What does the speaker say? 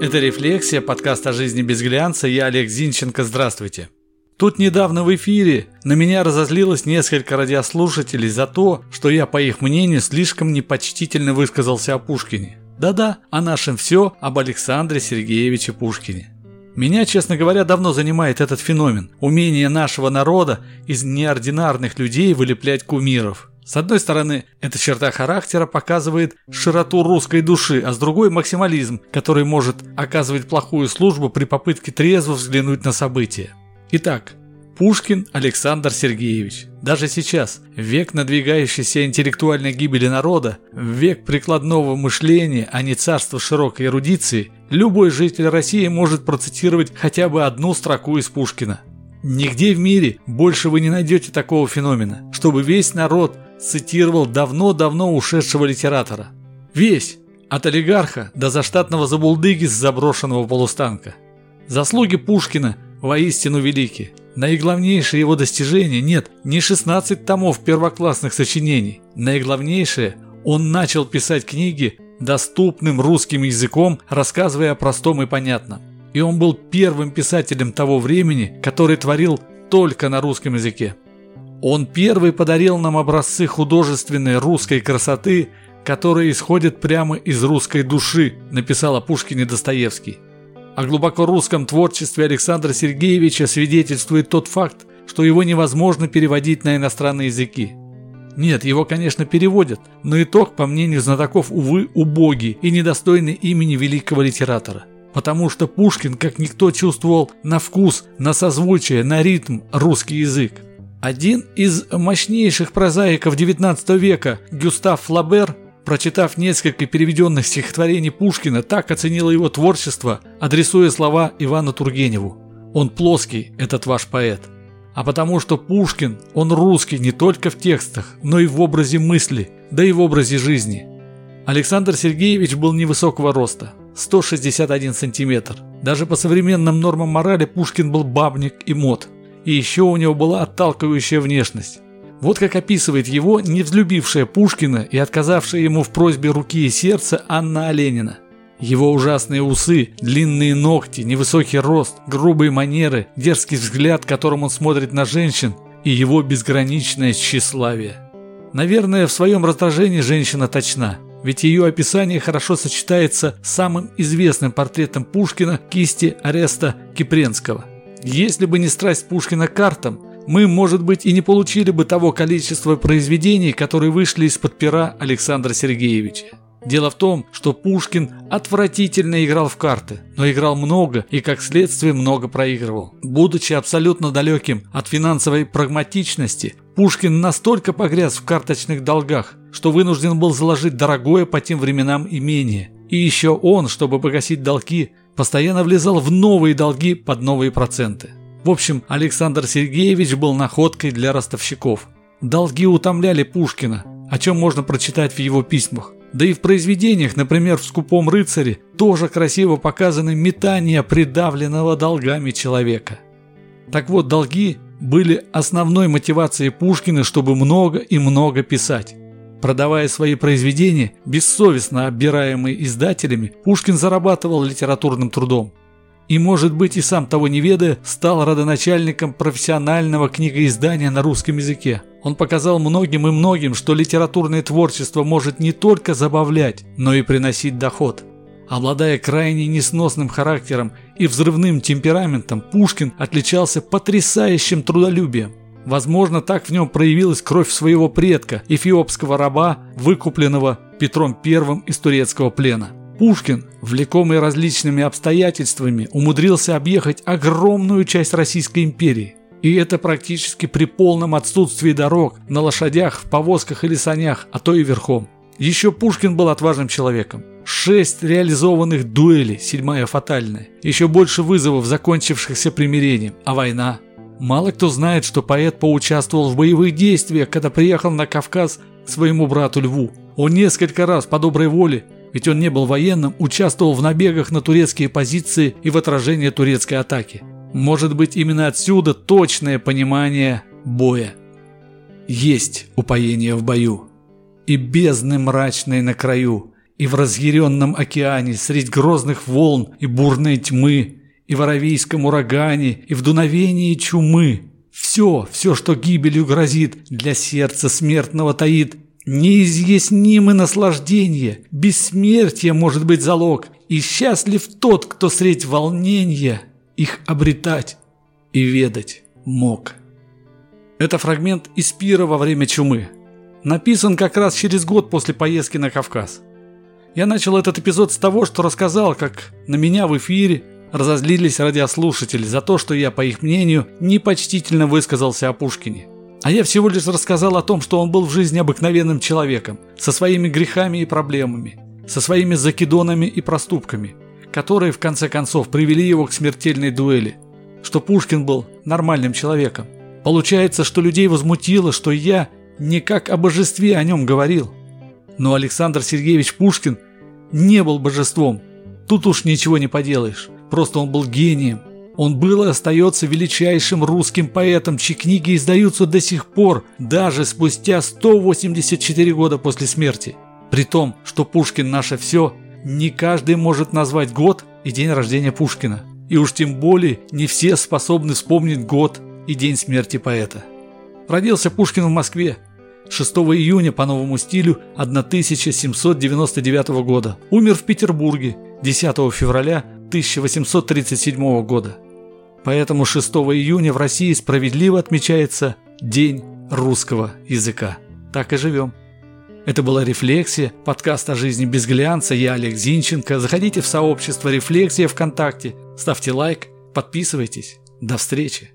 Это «Рефлексия», подкаст о жизни без глянца. Я Олег Зинченко. Здравствуйте. Тут недавно в эфире на меня разозлилось несколько радиослушателей за то, что я, по их мнению, слишком непочтительно высказался о Пушкине. Да-да, о нашем все об Александре Сергеевиче Пушкине. Меня, честно говоря, давно занимает этот феномен – умение нашего народа из неординарных людей вылеплять кумиров – с одной стороны, эта черта характера показывает широту русской души, а с другой – максимализм, который может оказывать плохую службу при попытке трезво взглянуть на события. Итак, Пушкин Александр Сергеевич. Даже сейчас, век надвигающейся интеллектуальной гибели народа, век прикладного мышления, а не царства широкой эрудиции, любой житель России может процитировать хотя бы одну строку из Пушкина. Нигде в мире больше вы не найдете такого феномена, чтобы весь народ цитировал давно-давно ушедшего литератора. Весь, от олигарха до заштатного забулдыги с заброшенного полустанка. Заслуги Пушкина воистину велики. Наиглавнейшее его достижение нет не 16 томов первоклассных сочинений. Наиглавнейшее – он начал писать книги доступным русским языком, рассказывая о простом и понятном. И он был первым писателем того времени, который творил только на русском языке. Он первый подарил нам образцы художественной русской красоты, которые исходят прямо из русской души, написал о Пушкине Достоевский. О глубоко русском творчестве Александра Сергеевича свидетельствует тот факт, что его невозможно переводить на иностранные языки. Нет, его, конечно, переводят, но итог, по мнению знатоков, увы, убогий и недостойный имени великого литератора. Потому что Пушкин, как никто, чувствовал на вкус, на созвучие, на ритм русский язык. Один из мощнейших прозаиков XIX века, Гюстав Флабер, прочитав несколько переведенных стихотворений Пушкина, так оценил его творчество, адресуя слова Ивану Тургеневу. «Он плоский, этот ваш поэт». А потому что Пушкин, он русский не только в текстах, но и в образе мысли, да и в образе жизни. Александр Сергеевич был невысокого роста, 161 сантиметр. Даже по современным нормам морали Пушкин был бабник и мод – и еще у него была отталкивающая внешность. Вот как описывает его не взлюбившая Пушкина и отказавшая ему в просьбе руки и сердца Анна Оленина. Его ужасные усы, длинные ногти, невысокий рост, грубые манеры, дерзкий взгляд, которым он смотрит на женщин, и его безграничное тщеславие. Наверное, в своем раздражении женщина точна, ведь ее описание хорошо сочетается с самым известным портретом Пушкина кисти Ареста Кипренского. Если бы не страсть Пушкина к картам, мы, может быть, и не получили бы того количества произведений, которые вышли из-под пера Александра Сергеевича. Дело в том, что Пушкин отвратительно играл в карты, но играл много и, как следствие, много проигрывал. Будучи абсолютно далеким от финансовой прагматичности, Пушкин настолько погряз в карточных долгах, что вынужден был заложить дорогое по тем временам имение. И еще он, чтобы погасить долги, постоянно влезал в новые долги под новые проценты. В общем, Александр Сергеевич был находкой для ростовщиков. Долги утомляли Пушкина, о чем можно прочитать в его письмах. Да и в произведениях, например, в «Скупом рыцаре», тоже красиво показаны метания придавленного долгами человека. Так вот, долги были основной мотивацией Пушкина, чтобы много и много писать. Продавая свои произведения, бессовестно оббираемые издателями, Пушкин зарабатывал литературным трудом. И, может быть, и сам того не ведая, стал родоначальником профессионального книгоиздания на русском языке. Он показал многим и многим, что литературное творчество может не только забавлять, но и приносить доход. Обладая крайне несносным характером и взрывным темпераментом, Пушкин отличался потрясающим трудолюбием. Возможно, так в нем проявилась кровь своего предка, эфиопского раба, выкупленного Петром I из турецкого плена. Пушкин, влекомый различными обстоятельствами, умудрился объехать огромную часть Российской империи. И это практически при полном отсутствии дорог, на лошадях, в повозках или санях, а то и верхом. Еще Пушкин был отважным человеком. Шесть реализованных дуэлей, седьмая фатальная. Еще больше вызовов, закончившихся примирением. А война? Мало кто знает, что поэт поучаствовал в боевых действиях, когда приехал на Кавказ к своему брату Льву. Он несколько раз по доброй воле, ведь он не был военным, участвовал в набегах на турецкие позиции и в отражении турецкой атаки. Может быть, именно отсюда точное понимание боя. Есть упоение в бою. И бездны мрачной на краю, И в разъяренном океане, средь грозных волн и бурной тьмы, и в аравийском урагане, и в дуновении чумы, все, все, что гибелью грозит, для сердца смертного таит неизъяснимое наслаждение, бессмертие может быть залог, и счастлив тот, кто средь волнения их обретать и ведать мог. Это фрагмент из пира во время чумы. Написан как раз через год после поездки на Кавказ. Я начал этот эпизод с того, что рассказал, как на меня в эфире разозлились радиослушатели за то, что я, по их мнению, непочтительно высказался о Пушкине. А я всего лишь рассказал о том, что он был в жизни обыкновенным человеком, со своими грехами и проблемами, со своими закидонами и проступками, которые в конце концов привели его к смертельной дуэли, что Пушкин был нормальным человеком. Получается, что людей возмутило, что я не как о божестве о нем говорил – но Александр Сергеевич Пушкин не был божеством. Тут уж ничего не поделаешь. Просто он был гением. Он был и остается величайшим русским поэтом, чьи книги издаются до сих пор, даже спустя 184 года после смерти. При том, что Пушкин наше все, не каждый может назвать год и день рождения Пушкина. И уж тем более не все способны вспомнить год и день смерти поэта. Родился Пушкин в Москве 6 июня по новому стилю 1799 года. Умер в Петербурге 10 февраля 1837 года. Поэтому 6 июня в России справедливо отмечается День русского языка. Так и живем. Это была «Рефлексия», подкаст о жизни без глянца. Я Олег Зинченко. Заходите в сообщество «Рефлексия» ВКонтакте, ставьте лайк, подписывайтесь. До встречи.